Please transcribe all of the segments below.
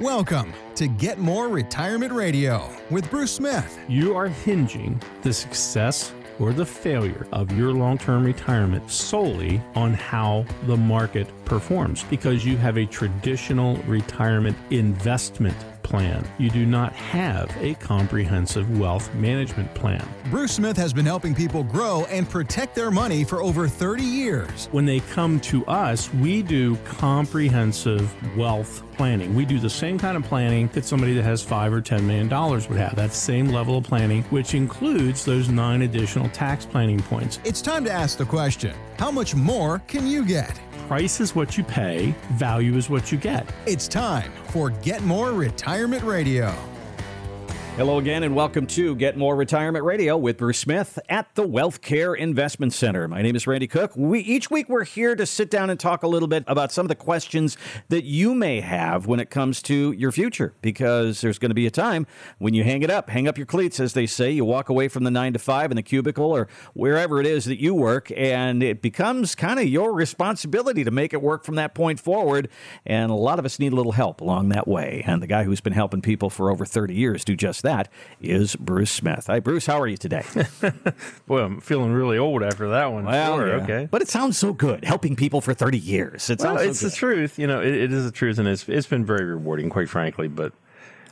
Welcome to Get More Retirement Radio with Bruce Smith. You are hinging the success or the failure of your long term retirement solely on how the market performs because you have a traditional retirement investment plan. You do not have a comprehensive wealth management plan. Bruce Smith has been helping people grow and protect their money for over 30 years. When they come to us, we do comprehensive wealth planning. We do the same kind of planning that somebody that has five or ten million dollars would have. That same level of planning, which includes those nine additional tax planning points. It's time to ask the question how much more can you get? Price is what you pay, value is what you get. It's time for Get More Retirement Radio. Hello again, and welcome to Get More Retirement Radio with Bruce Smith at the Wealth Care Investment Center. My name is Randy Cook. We each week we're here to sit down and talk a little bit about some of the questions that you may have when it comes to your future, because there's going to be a time when you hang it up, hang up your cleats, as they say. You walk away from the nine to five in the cubicle or wherever it is that you work, and it becomes kind of your responsibility to make it work from that point forward. And a lot of us need a little help along that way. And the guy who's been helping people for over 30 years do just that that is Bruce Smith. Hi, Bruce. How are you today? Boy, I'm feeling really old after that one. Well, sure, yeah. okay. But it sounds so good, helping people for 30 years. It well, sounds so it's the truth. You know, it, it is the truth, and it's it's been very rewarding, quite frankly. But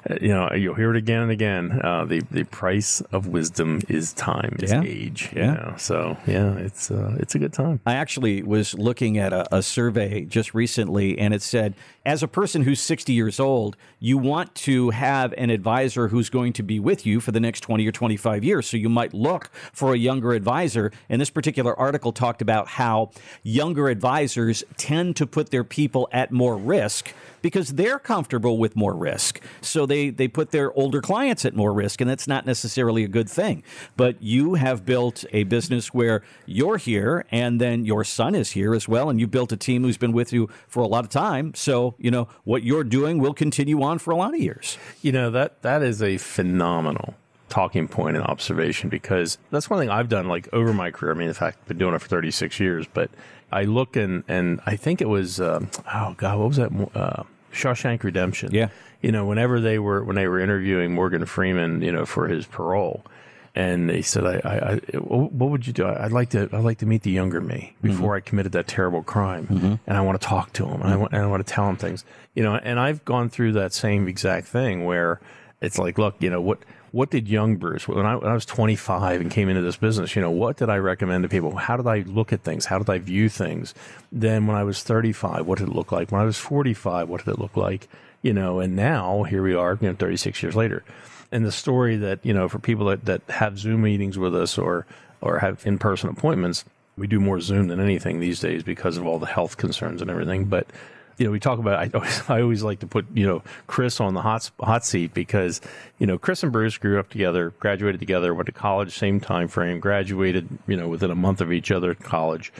uh, you know, you'll hear it again and again. Uh, the the price of wisdom is time, is Yeah. age. Yeah. You know? So yeah, it's uh, it's a good time. I actually was looking at a, a survey just recently, and it said, as a person who's 60 years old, you want to have an advisor who's going to be with you for the next 20 or 25 years. So you might look for a younger advisor. And this particular article talked about how younger advisors tend to put their people at more risk because they're comfortable with more risk. So they, they put their older clients at more risk, and that's not necessarily a good thing. But you have built a business where you're here, and then your son is here as well, and you built a team who's been with you for a lot of time. So, you know, what you're doing will continue on for a lot of years. You know that that is a phenomenal talking point and observation because that's one thing I've done like over my career. I mean, in fact, I've been doing it for 36 years, but I look and and I think it was um, oh god, what was that? Uh, Shawshank Redemption. Yeah. You know, whenever they were when they were interviewing Morgan Freeman, you know, for his parole. And they said, I, I, I, "What would you do? I'd like to, I'd like to meet the younger me mm-hmm. before I committed that terrible crime, mm-hmm. and I want to talk to him, and I want, and I want to tell him things, you know." And I've gone through that same exact thing where it's like, look, you know, what, what did young Bruce when I, when I was 25 and came into this business, you know, what did I recommend to people? How did I look at things? How did I view things? Then when I was 35, what did it look like? When I was 45, what did it look like? You know, and now here we are, you know, 36 years later and the story that you know for people that, that have zoom meetings with us or or have in-person appointments we do more zoom than anything these days because of all the health concerns and everything. But you know we talk about I always, I always like to put you know chris on the hot hot seat because you know chris and bruce grew up together graduated together went to college same time frame graduated you know within a month of each other at college.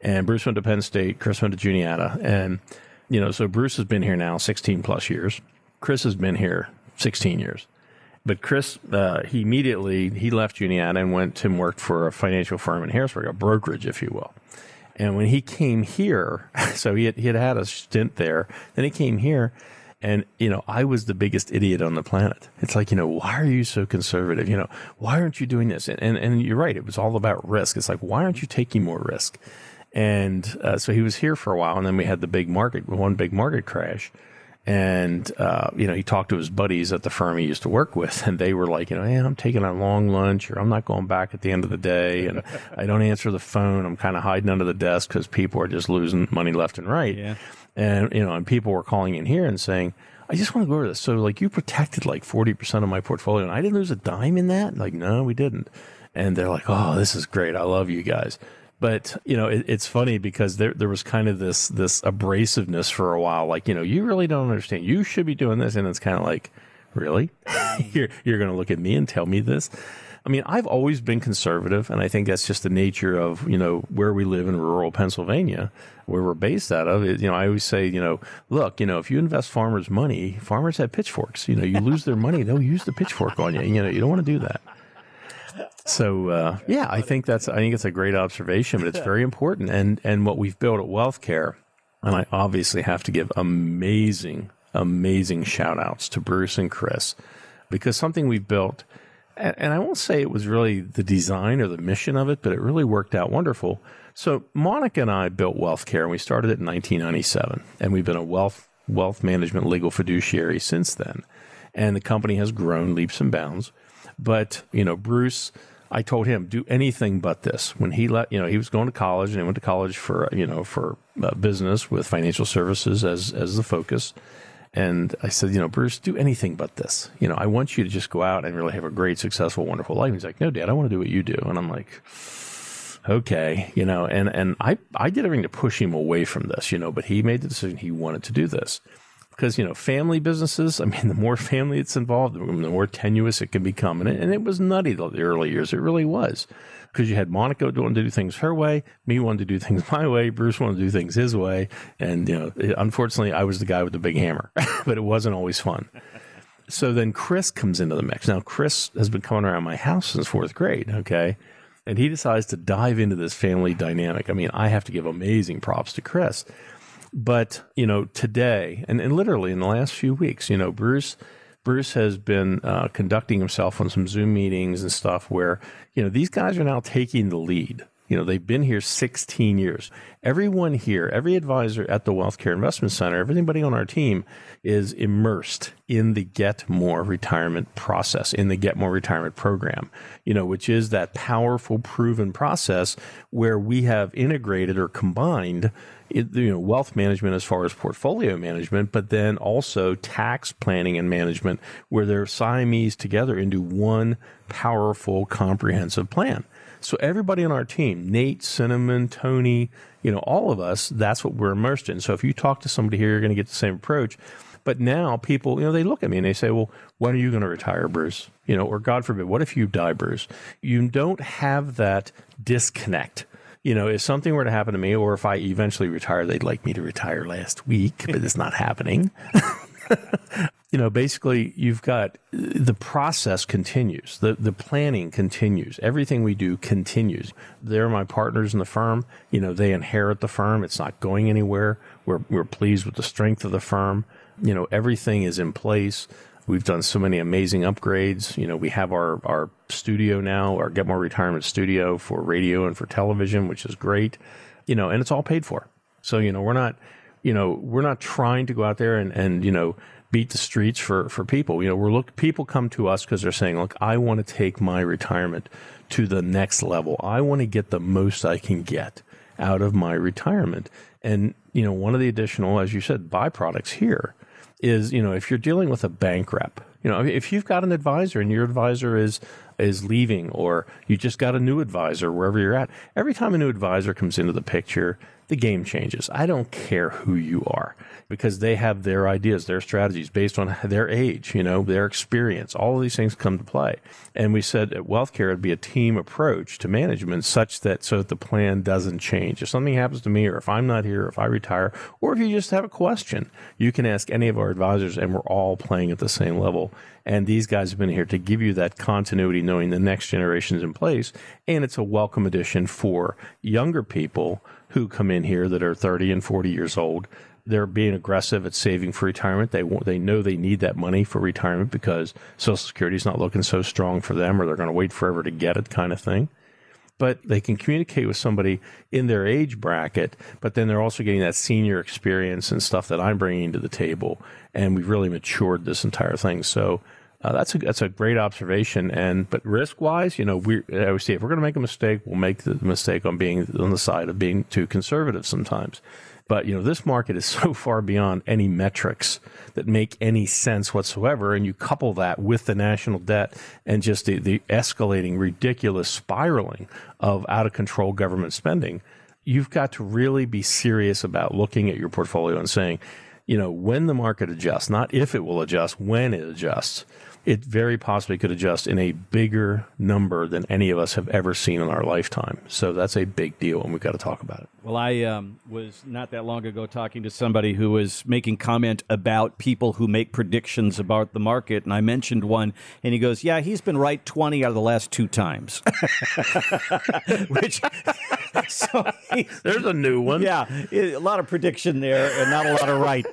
And bruce went to penn state chris went to juniata. And you know so bruce has been here now 16 plus years. Chris has been here 16 years but Chris, uh, he immediately he left Juniata and went and worked for a financial firm in Harrisburg, a brokerage, if you will. And when he came here, so he had, he had had a stint there. Then he came here, and you know I was the biggest idiot on the planet. It's like you know why are you so conservative? You know why aren't you doing this? And and, and you're right. It was all about risk. It's like why aren't you taking more risk? And uh, so he was here for a while, and then we had the big market, one big market crash. And, uh, you know, he talked to his buddies at the firm he used to work with, and they were like, you know, hey, I'm taking a long lunch, or I'm not going back at the end of the day, and I don't answer the phone. I'm kind of hiding under the desk because people are just losing money left and right. Yeah. And, you know, and people were calling in here and saying, I just want to go over this. So, like, you protected like 40% of my portfolio, and I didn't lose a dime in that? Like, no, we didn't. And they're like, oh, this is great. I love you guys. But you know, it, it's funny because there there was kind of this this abrasiveness for a while. Like, you know, you really don't understand. You should be doing this, and it's kind of like, really, you're you're going to look at me and tell me this. I mean, I've always been conservative, and I think that's just the nature of you know where we live in rural Pennsylvania, where we're based out of. It, you know, I always say, you know, look, you know, if you invest farmers' money, farmers have pitchforks. You know, you lose their money, they'll use the pitchfork on you. You know, you don't want to do that. So uh, yeah, I think that's I think it's a great observation, but it's very important. And and what we've built at WealthCare, and I obviously have to give amazing amazing shout outs to Bruce and Chris because something we've built, and, and I won't say it was really the design or the mission of it, but it really worked out wonderful. So Monica and I built WealthCare, and we started it in 1997, and we've been a wealth wealth management legal fiduciary since then. And the company has grown leaps and bounds. But you know, Bruce I told him do anything but this. When he let, you know, he was going to college and he went to college for, you know, for uh, business with financial services as as the focus. And I said, you know, Bruce, do anything but this. You know, I want you to just go out and really have a great, successful, wonderful life. And he's like, no, Dad, I want to do what you do. And I'm like, okay, you know, and and I I did everything to push him away from this, you know, but he made the decision he wanted to do this because you know family businesses i mean the more family it's involved the more tenuous it can become. And it, and it was nutty the early years. It really was. Because you had monica wanting to do things her way me wanting to do things my way bruce wanted to do things his way. And you know it, unfortunately i was the guy with the big hammer but it wasn't always fun. So then chris comes into the mix. Now chris has been coming around my house since fourth grade okay? And he decides to dive into this family dynamic. I mean i have to give amazing props to chris but, you know, today and, and literally in the last few weeks, you know, Bruce Bruce has been uh, conducting himself on some Zoom meetings and stuff where, you know, these guys are now taking the lead. You know, they've been here 16 years. Everyone here, every advisor at the Wealth Care Investment Center, everybody on our team is immersed in the Get More retirement process, in the Get More retirement program, you know, which is that powerful, proven process where we have integrated or combined you know, wealth management as far as portfolio management, but then also tax planning and management, where they're Siamese together into one powerful, comprehensive plan. So everybody on our team, Nate, Cinnamon, Tony, you know, all of us, that's what we're immersed in. So if you talk to somebody here, you're going to get the same approach. But now people, you know, they look at me and they say, well, when are you going to retire, Bruce? You know, or God forbid, what if you die, Bruce? You don't have that disconnect you know, if something were to happen to me, or if I eventually retire, they'd like me to retire last week, but it's not happening. you know, basically, you've got the process continues, the the planning continues, everything we do continues. They're my partners in the firm. You know, they inherit the firm. It's not going anywhere. We're we're pleased with the strength of the firm. You know, everything is in place. We've done so many amazing upgrades. You know, we have our, our studio now, our Get More Retirement studio for radio and for television, which is great. You know, and it's all paid for. So, you know, we're not, you know, we're not trying to go out there and, and you know, beat the streets for, for people. You know, we're look people come to us because they're saying, look, I want to take my retirement to the next level. I want to get the most I can get out of my retirement. And, you know, one of the additional, as you said, byproducts here is, you know, if you're dealing with a bank rep, you know, if you've got an advisor and your advisor is is leaving or you just got a new advisor wherever you're at, every time a new advisor comes into the picture, the game changes. I don't care who you are because they have their ideas, their strategies based on their age, you know, their experience. All of these things come to play. And we said at WealthCare it'd be a team approach to management such that so that the plan doesn't change. If something happens to me or if I'm not here, if I retire, or if you just have a question, you can ask any of our advisors and we're all playing at the same level. And these guys have been here to give you that continuity, knowing the next generation is in place. And it's a welcome addition for younger people who come in here that are 30 and 40 years old. They're being aggressive at saving for retirement. They want, they know they need that money for retirement because Social Security is not looking so strong for them, or they're going to wait forever to get it, kind of thing. But they can communicate with somebody in their age bracket, but then they're also getting that senior experience and stuff that I'm bringing to the table. And we've really matured this entire thing. So uh, that's a that's a great observation. And but risk wise, you know, we I always say if we're going to make a mistake, we'll make the mistake on being on the side of being too conservative sometimes. But you know, this market is so far beyond any metrics that make any sense whatsoever. And you couple that with the national debt and just the, the escalating, ridiculous spiraling of out of control government spending. You've got to really be serious about looking at your portfolio and saying, you know, when the market adjusts, not if it will adjust, when it adjusts it very possibly could adjust in a bigger number than any of us have ever seen in our lifetime. So that's a big deal, and we've got to talk about it. Well, I um, was not that long ago talking to somebody who was making comment about people who make predictions about the market, and I mentioned one, and he goes, "Yeah, he's been right twenty out of the last two times," which so he, There's a new one. yeah, a lot of prediction there and not a lot of right.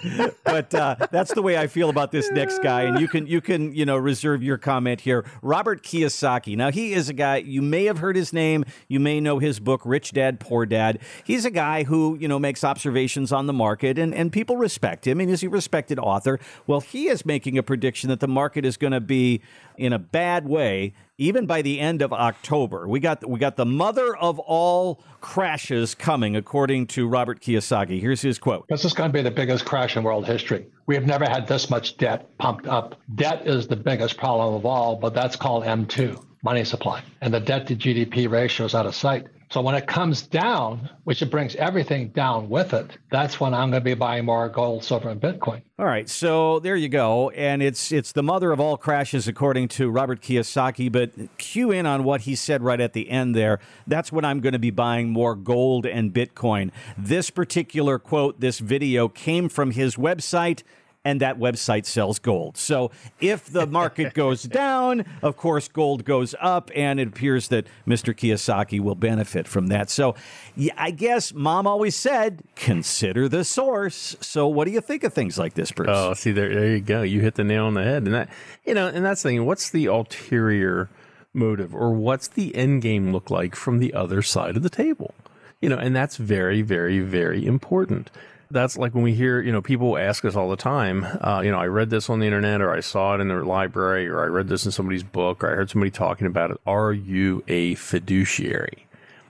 But uh, that's the way I feel about this next guy. And you can you can you know reserve your comment here. Robert Kiyosaki. Now he is a guy you may have heard his name. You may know his book Rich Dad Poor Dad. He's a guy who you know makes observations on the market and and people respect him. And he's a respected author. Well, he is making a prediction that the market is going to be in a bad way even by the end of October. We got we got the mother of all crashes coming, according to Robert Kiyosaki. Here's his quote: "This is going to be the biggest crash in world history. We have never had this much debt pumped up. Debt is the biggest problem of all, but that's called M2, money supply, and the debt to GDP ratio is out of sight." So when it comes down, which it brings everything down with it, that's when I'm going to be buying more gold, silver, and Bitcoin. All right, so there you go, and it's it's the mother of all crashes, according to Robert Kiyosaki. But cue in on what he said right at the end there. That's when I'm going to be buying more gold and Bitcoin. This particular quote, this video came from his website and that website sells gold. So if the market goes down, of course, gold goes up, and it appears that Mr. Kiyosaki will benefit from that. So yeah, I guess mom always said, consider the source. So what do you think of things like this, Bruce? Oh, see, there, there you go. You hit the nail on the head. And that, you know, and that's the thing. What's the ulterior motive or what's the end game look like from the other side of the table? You know, and that's very, very, very important that's like when we hear, you know, people ask us all the time, uh, you know, I read this on the internet or I saw it in the library or I read this in somebody's book or I heard somebody talking about it. Are you a fiduciary?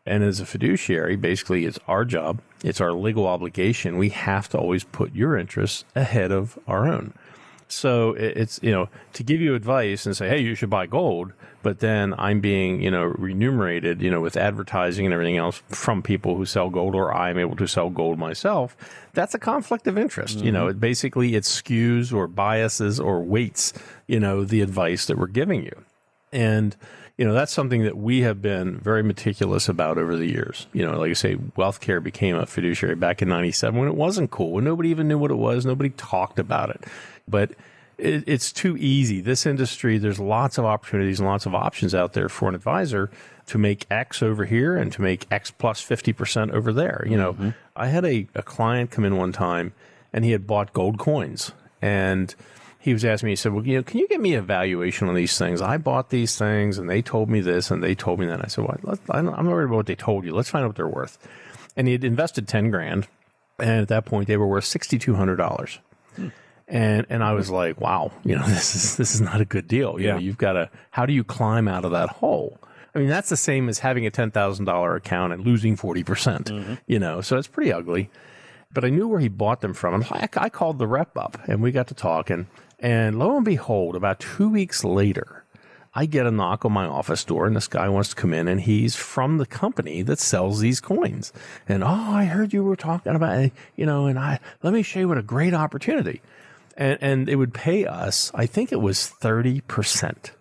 And as a fiduciary, basically, it's our job, it's our legal obligation. We have to always put your interests ahead of our own. So it's, you know, to give you advice and say, hey, you should buy gold, but then I'm being, you know, remunerated, you know, with advertising and everything else from people who sell gold or I'm able to sell gold myself. That's a conflict of interest. Mm-hmm. You know, it basically it skews or biases or weights, you know, the advice that we're giving you. And, you know, that's something that we have been very meticulous about over the years. You know, like I say, wealth care became a fiduciary back in 97 when it wasn't cool, when nobody even knew what it was, nobody talked about it but it, it's too easy. This industry, there's lots of opportunities and lots of options out there for an advisor to make X over here and to make X plus 50% over there. You know, mm-hmm. I had a, a client come in one time and he had bought gold coins and he was asking me, he said, well, you know, can you give me a valuation on these things? I bought these things and they told me this and they told me that. I said, well, I'm not worried about what they told you. Let's find out what they're worth. And he had invested 10 grand. And at that point, they were worth $6,200 and and I was like, wow, you know, this is this is not a good deal. You yeah. know, you've got to. How do you climb out of that hole? I mean, that's the same as having a ten thousand dollar account and losing forty percent. Mm-hmm. You know, so it's pretty ugly. But I knew where he bought them from, and I, I called the rep up, and we got to talking. And lo and behold, about two weeks later, I get a knock on my office door, and this guy wants to come in, and he's from the company that sells these coins. And oh, I heard you were talking about, you know, and I let me show you what a great opportunity and, and it would pay us, I think it was 30%.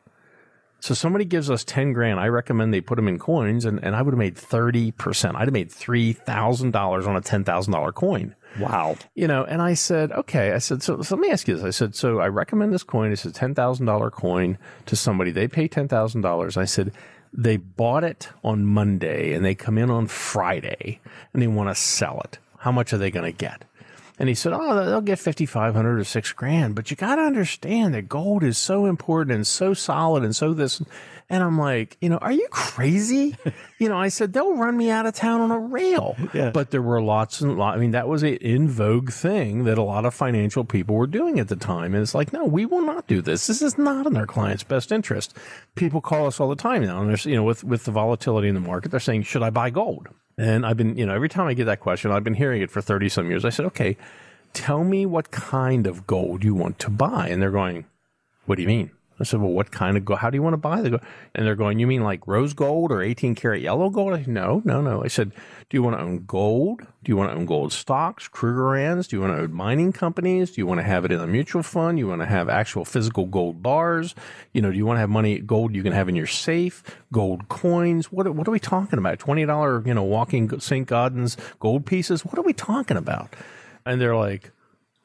So somebody gives us 10 grand. I recommend they put them in coins and, and I would have made 30%. I'd have made $3,000 on a $10,000 coin. Wow. You know, and I said, okay. I said, so, so let me ask you this. I said, so I recommend this coin. It's a $10,000 coin to somebody. They pay $10,000. I said, they bought it on Monday and they come in on Friday and they want to sell it. How much are they going to get? And he said, "Oh, they'll get fifty five hundred or six grand, but you got to understand that gold is so important and so solid and so this." And I'm like, you know, are you crazy? you know, I said they'll run me out of town on a rail. Yeah. But there were lots and lots. I mean, that was a in vogue thing that a lot of financial people were doing at the time. And it's like, no, we will not do this. This is not in our client's best interest. People call us all the time now, and there's, you know, with with the volatility in the market, they're saying, should I buy gold? And I've been, you know, every time I get that question, I've been hearing it for 30 some years. I said, okay, tell me what kind of gold you want to buy. And they're going, what do you mean? I said, well, what kind of gold? How do you want to buy the gold? And they're going, you mean like rose gold or 18 karat yellow gold? I said, no, no, no. I said, do you want to own gold? Do you want to own gold stocks, Krugerrands? Do you want to own mining companies? Do you want to have it in a mutual fund? You want to have actual physical gold bars? You know, do you want to have money, gold you can have in your safe, gold coins? What, what are we talking about? $20, you know, walking St. Gaudens gold pieces? What are we talking about? And they're like,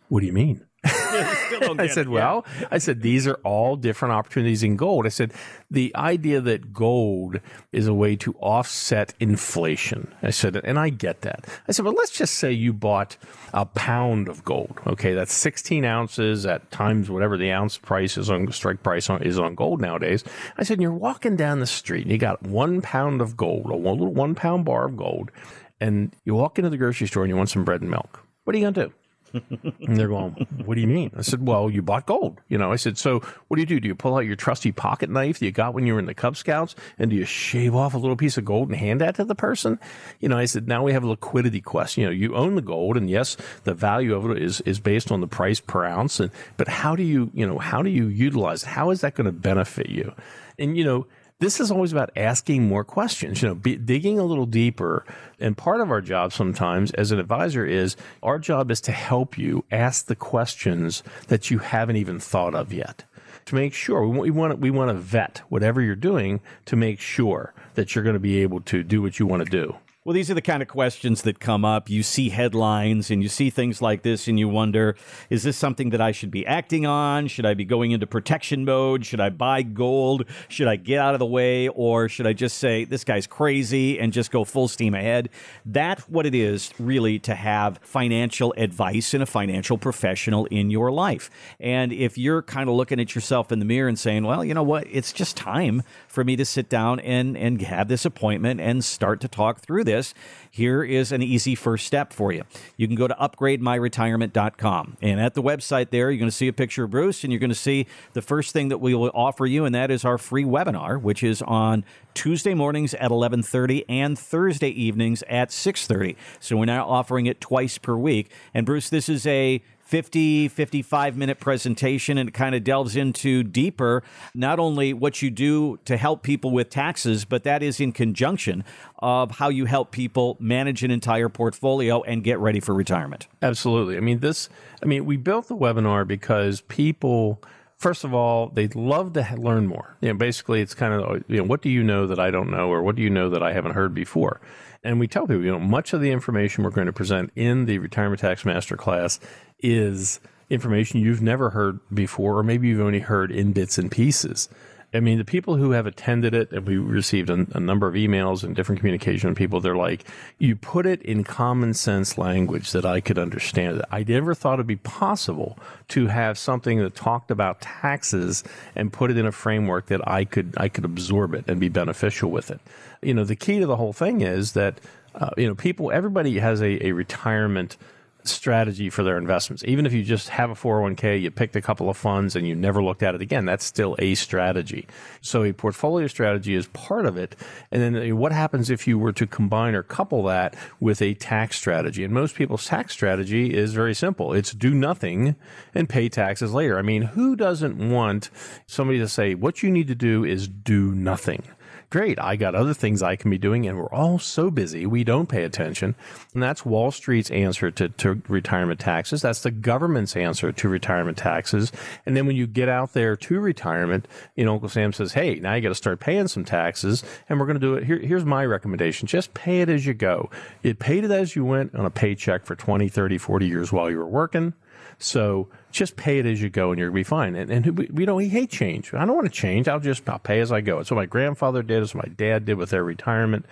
what do you mean? I said, it. well, yeah. I said, these are all different opportunities in gold. I said, the idea that gold is a way to offset inflation. I said, and I get that. I said, well, let's just say you bought a pound of gold. Okay, that's 16 ounces at times whatever the ounce price is on strike price on, is on gold nowadays. I said, you're walking down the street and you got one pound of gold, a one little one pound bar of gold, and you walk into the grocery store and you want some bread and milk. What are you gonna do? And they're going, What do you mean? I said, Well, you bought gold. You know, I said, So what do you do? Do you pull out your trusty pocket knife that you got when you were in the Cub Scouts and do you shave off a little piece of gold and hand that to the person? You know, I said, Now we have a liquidity question. You know, you own the gold, and yes, the value of it is, is based on the price per ounce. And, but how do you, you know, how do you utilize it? How is that going to benefit you? And, you know, this is always about asking more questions, you know, be, digging a little deeper. And part of our job sometimes as an advisor is our job is to help you ask the questions that you haven't even thought of yet. To make sure we want we want to vet whatever you're doing to make sure that you're going to be able to do what you want to do. Well, these are the kind of questions that come up. You see headlines and you see things like this, and you wonder is this something that I should be acting on? Should I be going into protection mode? Should I buy gold? Should I get out of the way? Or should I just say, this guy's crazy and just go full steam ahead? That's what it is, really, to have financial advice and a financial professional in your life. And if you're kind of looking at yourself in the mirror and saying, well, you know what? It's just time for me to sit down and, and have this appointment and start to talk through this, here is an easy first step for you. You can go to upgrademyretirement.com. And at the website there, you're going to see a picture of Bruce and you're going to see the first thing that we will offer you, and that is our free webinar, which is on Tuesday mornings at 11:30 and Thursday evenings at 6:30. So we're now offering it twice per week. And Bruce, this is a 50, 55 minute presentation and it kind of delves into deeper not only what you do to help people with taxes, but that is in conjunction of how you help people manage an entire portfolio and get ready for retirement. Absolutely. I mean, this, I mean, we built the webinar because people, first of all, they'd love to learn more. You know, basically, it's kind of, you know, what do you know that I don't know, or what do you know that I haven't heard before? And we tell people, you know, much of the information we're going to present in the retirement tax master class is information you've never heard before, or maybe you've only heard in bits and pieces. I mean, the people who have attended it, and we received a, a, number of emails and different communication from people, they're like, you put it in common sense language that I could understand. I never thought it'd be possible to have something that talked about taxes and put it in a framework that I could, I could absorb it and be beneficial with it. You know, the key to the whole thing is that, uh, you know, people, everybody has a, a retirement strategy for their investments. Even if you just have a 401k, you picked a couple of funds and you never looked at it again, that's still a strategy. So a portfolio strategy is part of it. And then uh, what happens if you were to combine or couple that with a tax strategy? And most people's tax strategy is very simple. It's do nothing and pay taxes later. I mean, who doesn't want somebody to say what you need to do is do nothing? Great. I got other things I can be doing, and we're all so busy we don't pay attention. And that's Wall Street's answer to, to retirement taxes. That's the government's answer to retirement taxes. And then when you get out there to retirement, you know, Uncle Sam says, hey, now you got to start paying some taxes, and we're going to do it. Here, here's my recommendation just pay it as you go. You paid it as you went on a paycheck for 20, 30, 40 years while you were working. So just pay it as you go and to be fine. And, and we, we don't, we hate change. I don't want to change. I'll just, I'll pay as I go. It's what my grandfather did. It's what my dad did with their retirement.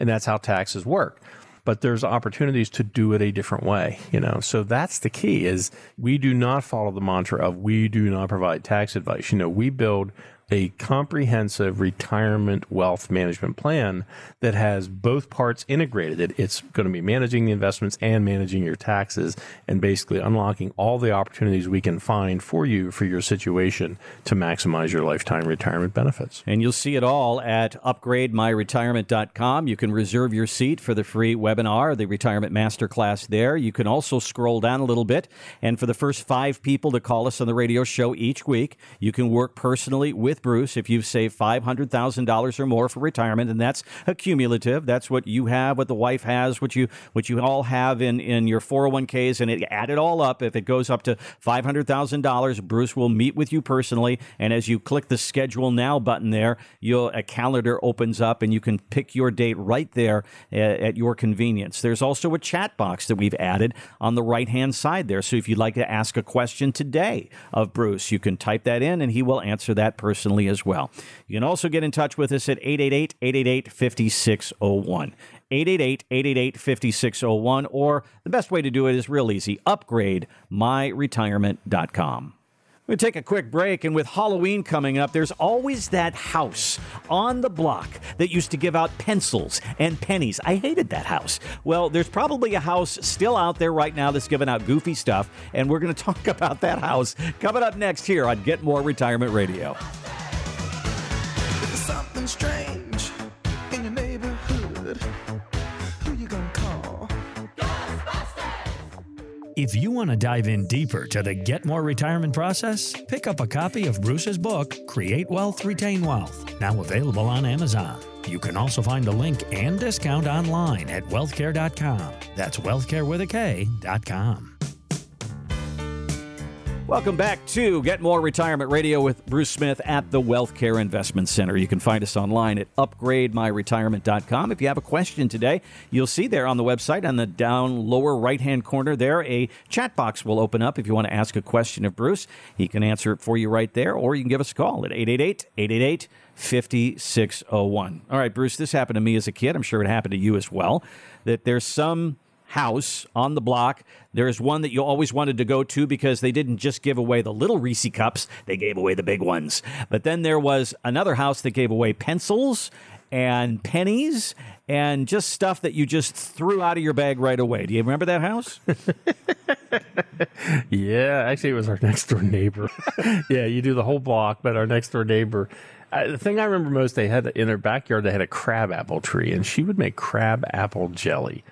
And that's how taxes work. But there's opportunities to do it a different way, you know. So that's the key is we do not follow the mantra of we do not provide tax advice. You know, we build a comprehensive retirement wealth management plan that has both parts integrated. it's going to be managing the investments and managing your taxes and basically unlocking all the opportunities we can find for you for your situation to maximize your lifetime retirement benefits. And you'll see it all at upgrademyretirement.com. You can reserve your seat for the free webinar, the retirement masterclass there. You can also scroll down a little bit and for the first 5 people to call us on the radio show each week, you can work personally with with Bruce if you've saved $500,000 or more for retirement, and that's accumulative. That's what you have, what the wife has, what you what you all have in, in your 401ks, and it add it all up. If it goes up to $500,000, Bruce will meet with you personally, and as you click the Schedule Now button there, you'll, a calendar opens up, and you can pick your date right there at, at your convenience. There's also a chat box that we've added on the right hand side there. So if you'd like to ask a question today of Bruce, you can type that in and he will answer that personally as well. You can also get in touch with us at 888 888 5601. 888 888 5601, or the best way to do it is real easy upgrade myretirement.com. We take a quick break, and with Halloween coming up, there's always that house on the block that used to give out pencils and pennies. I hated that house. Well, there's probably a house still out there right now that's giving out goofy stuff, and we're going to talk about that house coming up next here on Get More Retirement Radio. If you want to dive in deeper to the Get More retirement process, pick up a copy of Bruce's book, Create Wealth, Retain Wealth, now available on Amazon. You can also find a link and discount online at wealthcare.com. That's wealthcare with a K.com. Welcome back to Get More Retirement Radio with Bruce Smith at the Wealth Care Investment Center. You can find us online at upgrademyretirement.com. If you have a question today, you'll see there on the website on the down lower right hand corner there, a chat box will open up if you want to ask a question of Bruce. He can answer it for you right there, or you can give us a call at 888 888 5601. All right, Bruce, this happened to me as a kid. I'm sure it happened to you as well. That there's some house on the block. There's one that you always wanted to go to because they didn't just give away the little Reese cups, they gave away the big ones. But then there was another house that gave away pencils and pennies and just stuff that you just threw out of your bag right away. Do you remember that house? Yeah, actually, it was our next door neighbor. yeah, you do the whole block, but our next door neighbor. Uh, the thing I remember most, they had in their backyard, they had a crab apple tree, and she would make crab apple jelly.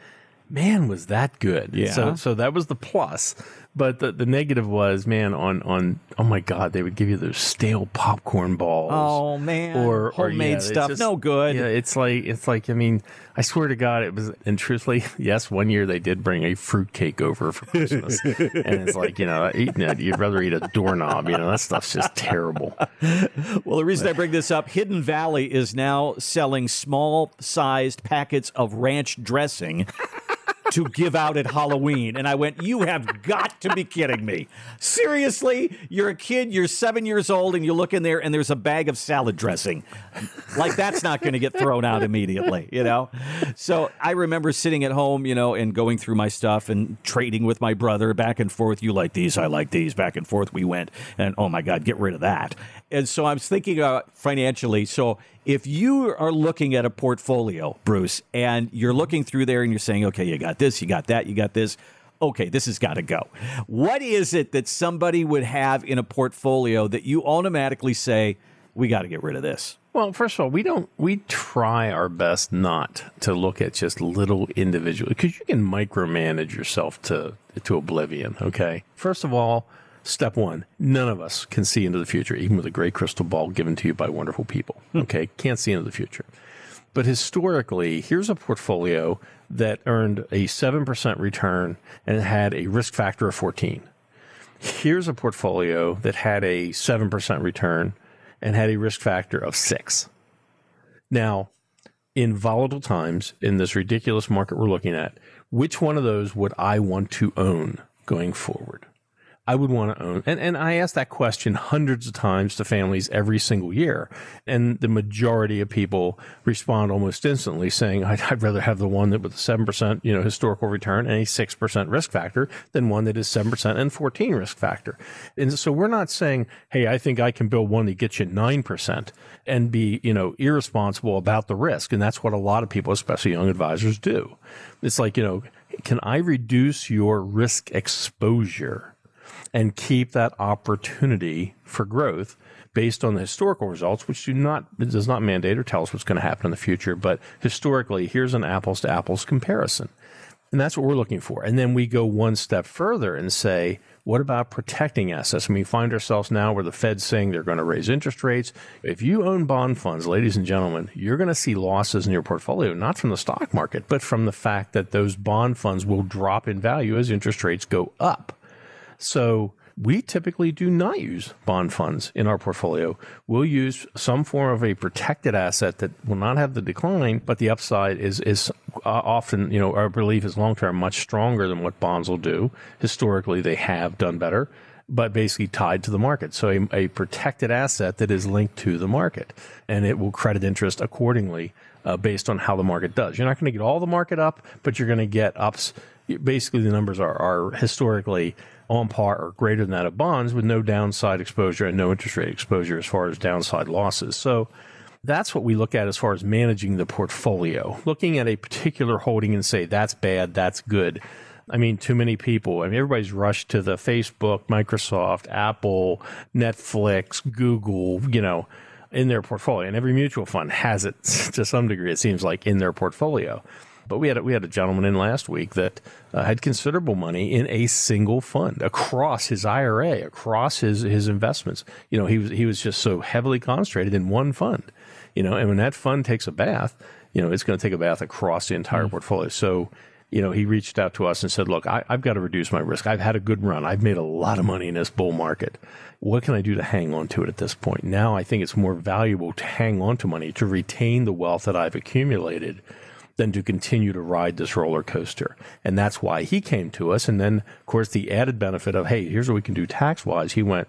Man, was that good! Yeah. So, so that was the plus. But the, the negative was, man, on on oh my god, they would give you those stale popcorn balls. Oh, man. or or, Homemade yeah, stuff, no good. Yeah, it's like it's like I mean, I swear to God, it was. And truthfully, yes, one year they did bring a fruit cake over for Christmas, and it's like you know, eating it, you'd rather eat a doorknob. You know, that stuff's just terrible. Well, the reason I bring this up, Hidden Valley is now selling small sized packets of ranch dressing to give out at Halloween. And I went, You have got to be kidding me. Seriously? You're a kid, you're seven years old, and you look in there and there's a bag of salad dressing. Like, that's not going to get thrown out immediately, you know? So I remember sitting at home, you know, and going through my stuff and trading with my brother back and forth. You like these, I like these, back and forth we went. And oh my God, get rid of that. And so I was thinking about financially. So if you are looking at a portfolio, Bruce, and you're looking through there and you're saying, okay, you got this, you got that, you got this. Okay, this has got to go. What is it that somebody would have in a portfolio that you automatically say, we got to get rid of this? Well, first of all, we don't. We try our best not to look at just little individual because you can micromanage yourself to to oblivion. Okay. First of all, step one: none of us can see into the future, even with a great crystal ball given to you by wonderful people. Hmm. Okay, can't see into the future. But historically, here's a portfolio that earned a 7% return and had a risk factor of 14. Here's a portfolio that had a 7% return and had a risk factor of 6. Now, in volatile times, in this ridiculous market we're looking at, which one of those would I want to own going forward? I would want to own. And, and I ask that question hundreds of times to families every single year. And the majority of people respond almost instantly saying, I'd, I'd rather have the one that with a 7%, you know, historical return and a 6% risk factor than one that is 7% and 14 risk factor. And so we're not saying, Hey, I think I can build one that gets you 9% and be, you know, irresponsible about the risk. And that's what a lot of people, especially young advisors do. It's like, you know, can I reduce your risk exposure? And keep that opportunity for growth based on the historical results, which do not does not mandate or tell us what's going to happen in the future. But historically, here's an apples to apples comparison. And that's what we're looking for. And then we go one step further and say, What about protecting assets? And we find ourselves now where the Fed's saying they're going to raise interest rates. If you own bond funds, ladies and gentlemen, you're going to see losses in your portfolio, not from the stock market, but from the fact that those bond funds will drop in value as interest rates go up. So we typically do not use bond funds in our portfolio. We'll use some form of a protected asset that will not have the decline, but the upside is is uh, often, you know, our belief is long term much stronger than what bonds will do. Historically, they have done better, but basically tied to the market. So a, a protected asset that is linked to the market, and it will credit interest accordingly. Uh, based on how the market does, you're not going to get all the market up, but you're going to get ups. Basically, the numbers are, are historically on par or greater than that of bonds with no downside exposure and no interest rate exposure as far as downside losses. So that's what we look at as far as managing the portfolio. Looking at a particular holding and say that's bad, that's good. I mean, too many people. I mean, everybody's rushed to the Facebook, Microsoft, Apple, Netflix, Google, you know, in their portfolio. And every mutual fund has it to some degree, it seems like, in their portfolio. But we had a, we had a gentleman in last week that uh, had considerable money in a single fund across his IRA, across his his investments. You know, he was he was just so heavily concentrated in one fund. You know, and when that fund takes a bath, you know, it's going to take a bath across the entire mm. portfolio. So you know, he reached out to us and said, Look, I, have got to reduce my risk. I've had a good run. I've made a lot of money in this bull market. What can I do to hang on to it at this point? Now I think it's more valuable to hang on to money, to retain the wealth that I've accumulated than to continue to ride this roller coaster. And that's why he came to us. And then, of course, the added benefit of, hey, here's what we can do tax wise. He went,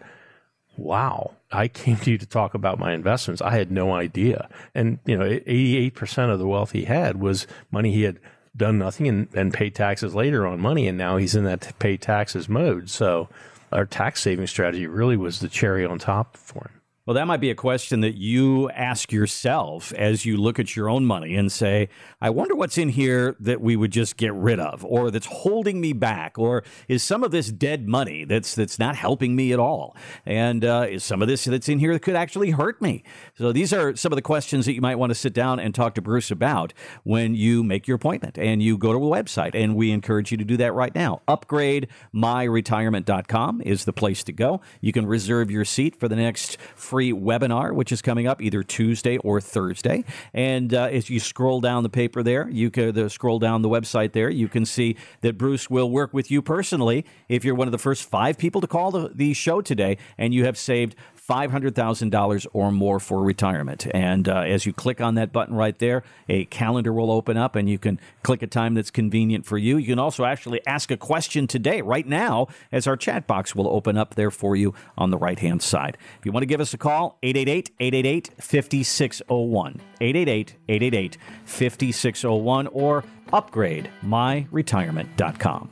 wow, I came to you to talk about my investments. I had no idea. And, you know, 88% of the wealth he had was money he had done nothing and, and paid taxes later on money. And now he's in that pay taxes mode. So our tax saving strategy really was the cherry on top for him. Well, that might be a question that you ask yourself as you look at your own money and say, I wonder what's in here that we would just get rid of or that's holding me back or is some of this dead money that's that's not helping me at all? And uh, is some of this that's in here that could actually hurt me? So these are some of the questions that you might want to sit down and talk to Bruce about when you make your appointment and you go to a website. And we encourage you to do that right now. UpgradeMyRetirement.com is the place to go. You can reserve your seat for the next free webinar, which is coming up either Tuesday or Thursday. And uh, as you scroll down the paper there, you can uh, scroll down the website there, you can see that Bruce will work with you personally if you're one of the first five people to call the, the show today and you have saved $500,000 or more for retirement. And uh, as you click on that button right there, a calendar will open up and you can click a time that's convenient for you. You can also actually ask a question today, right now, as our chat box will open up there for you on the right hand side. If you want to give us a call, 888 888 5601. 888 888 5601 or upgrade myretirement.com.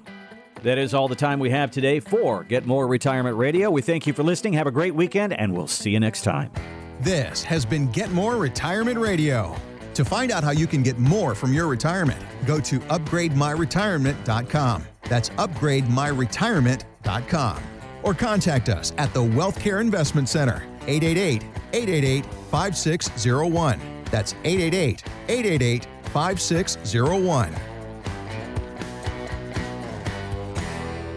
That is all the time we have today for Get More Retirement Radio. We thank you for listening. Have a great weekend, and we'll see you next time. This has been Get More Retirement Radio. To find out how you can get more from your retirement, go to upgrademyretirement.com. That's upgrademyretirement.com. Or contact us at the Wealthcare Investment Center, 888 888 5601. That's 888 888 5601.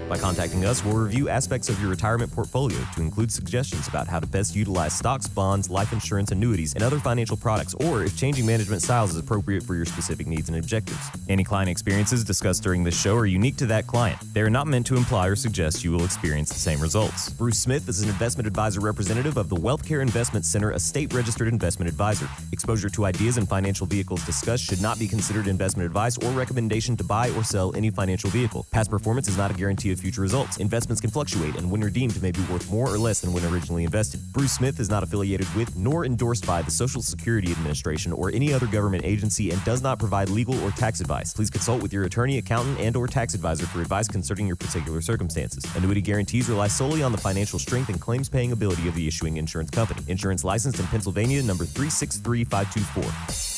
By contacting us, we'll review aspects of your retirement portfolio to include suggestions about how to best utilize stocks, bonds, life insurance, annuities, and other financial products, or if changing management styles is appropriate for your specific needs and objectives. Any client experiences discussed during this show are unique to that client. They are not meant to imply or suggest you will experience the same results. Bruce Smith is an investment advisor representative of the Wealthcare Investment Center, a state registered investment advisor. Exposure to ideas and financial vehicles discussed should not be considered investment advice or recommendation to buy or sell any financial vehicle. Past performance is not a guarantee of future results. Investments can fluctuate and when redeemed may be worth more or less than when originally invested. Bruce Smith is not affiliated with nor endorsed by the Social Security Administration or any other government agency and does not provide legal or tax advice. Please consult with your attorney, accountant, and or tax advisor for advice concerning your particular circumstances. Annuity guarantees rely solely on the financial strength and claims paying ability of the issuing insurance company. Insurance licensed in Pennsylvania number 363524.